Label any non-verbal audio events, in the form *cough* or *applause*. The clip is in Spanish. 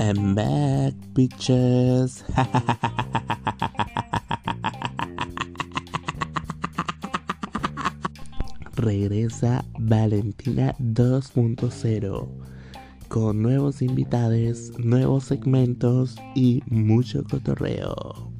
I'm back, bitches. *laughs* Regresa Valentina 2.0 con nuevos invitados, nuevos segmentos y mucho cotorreo.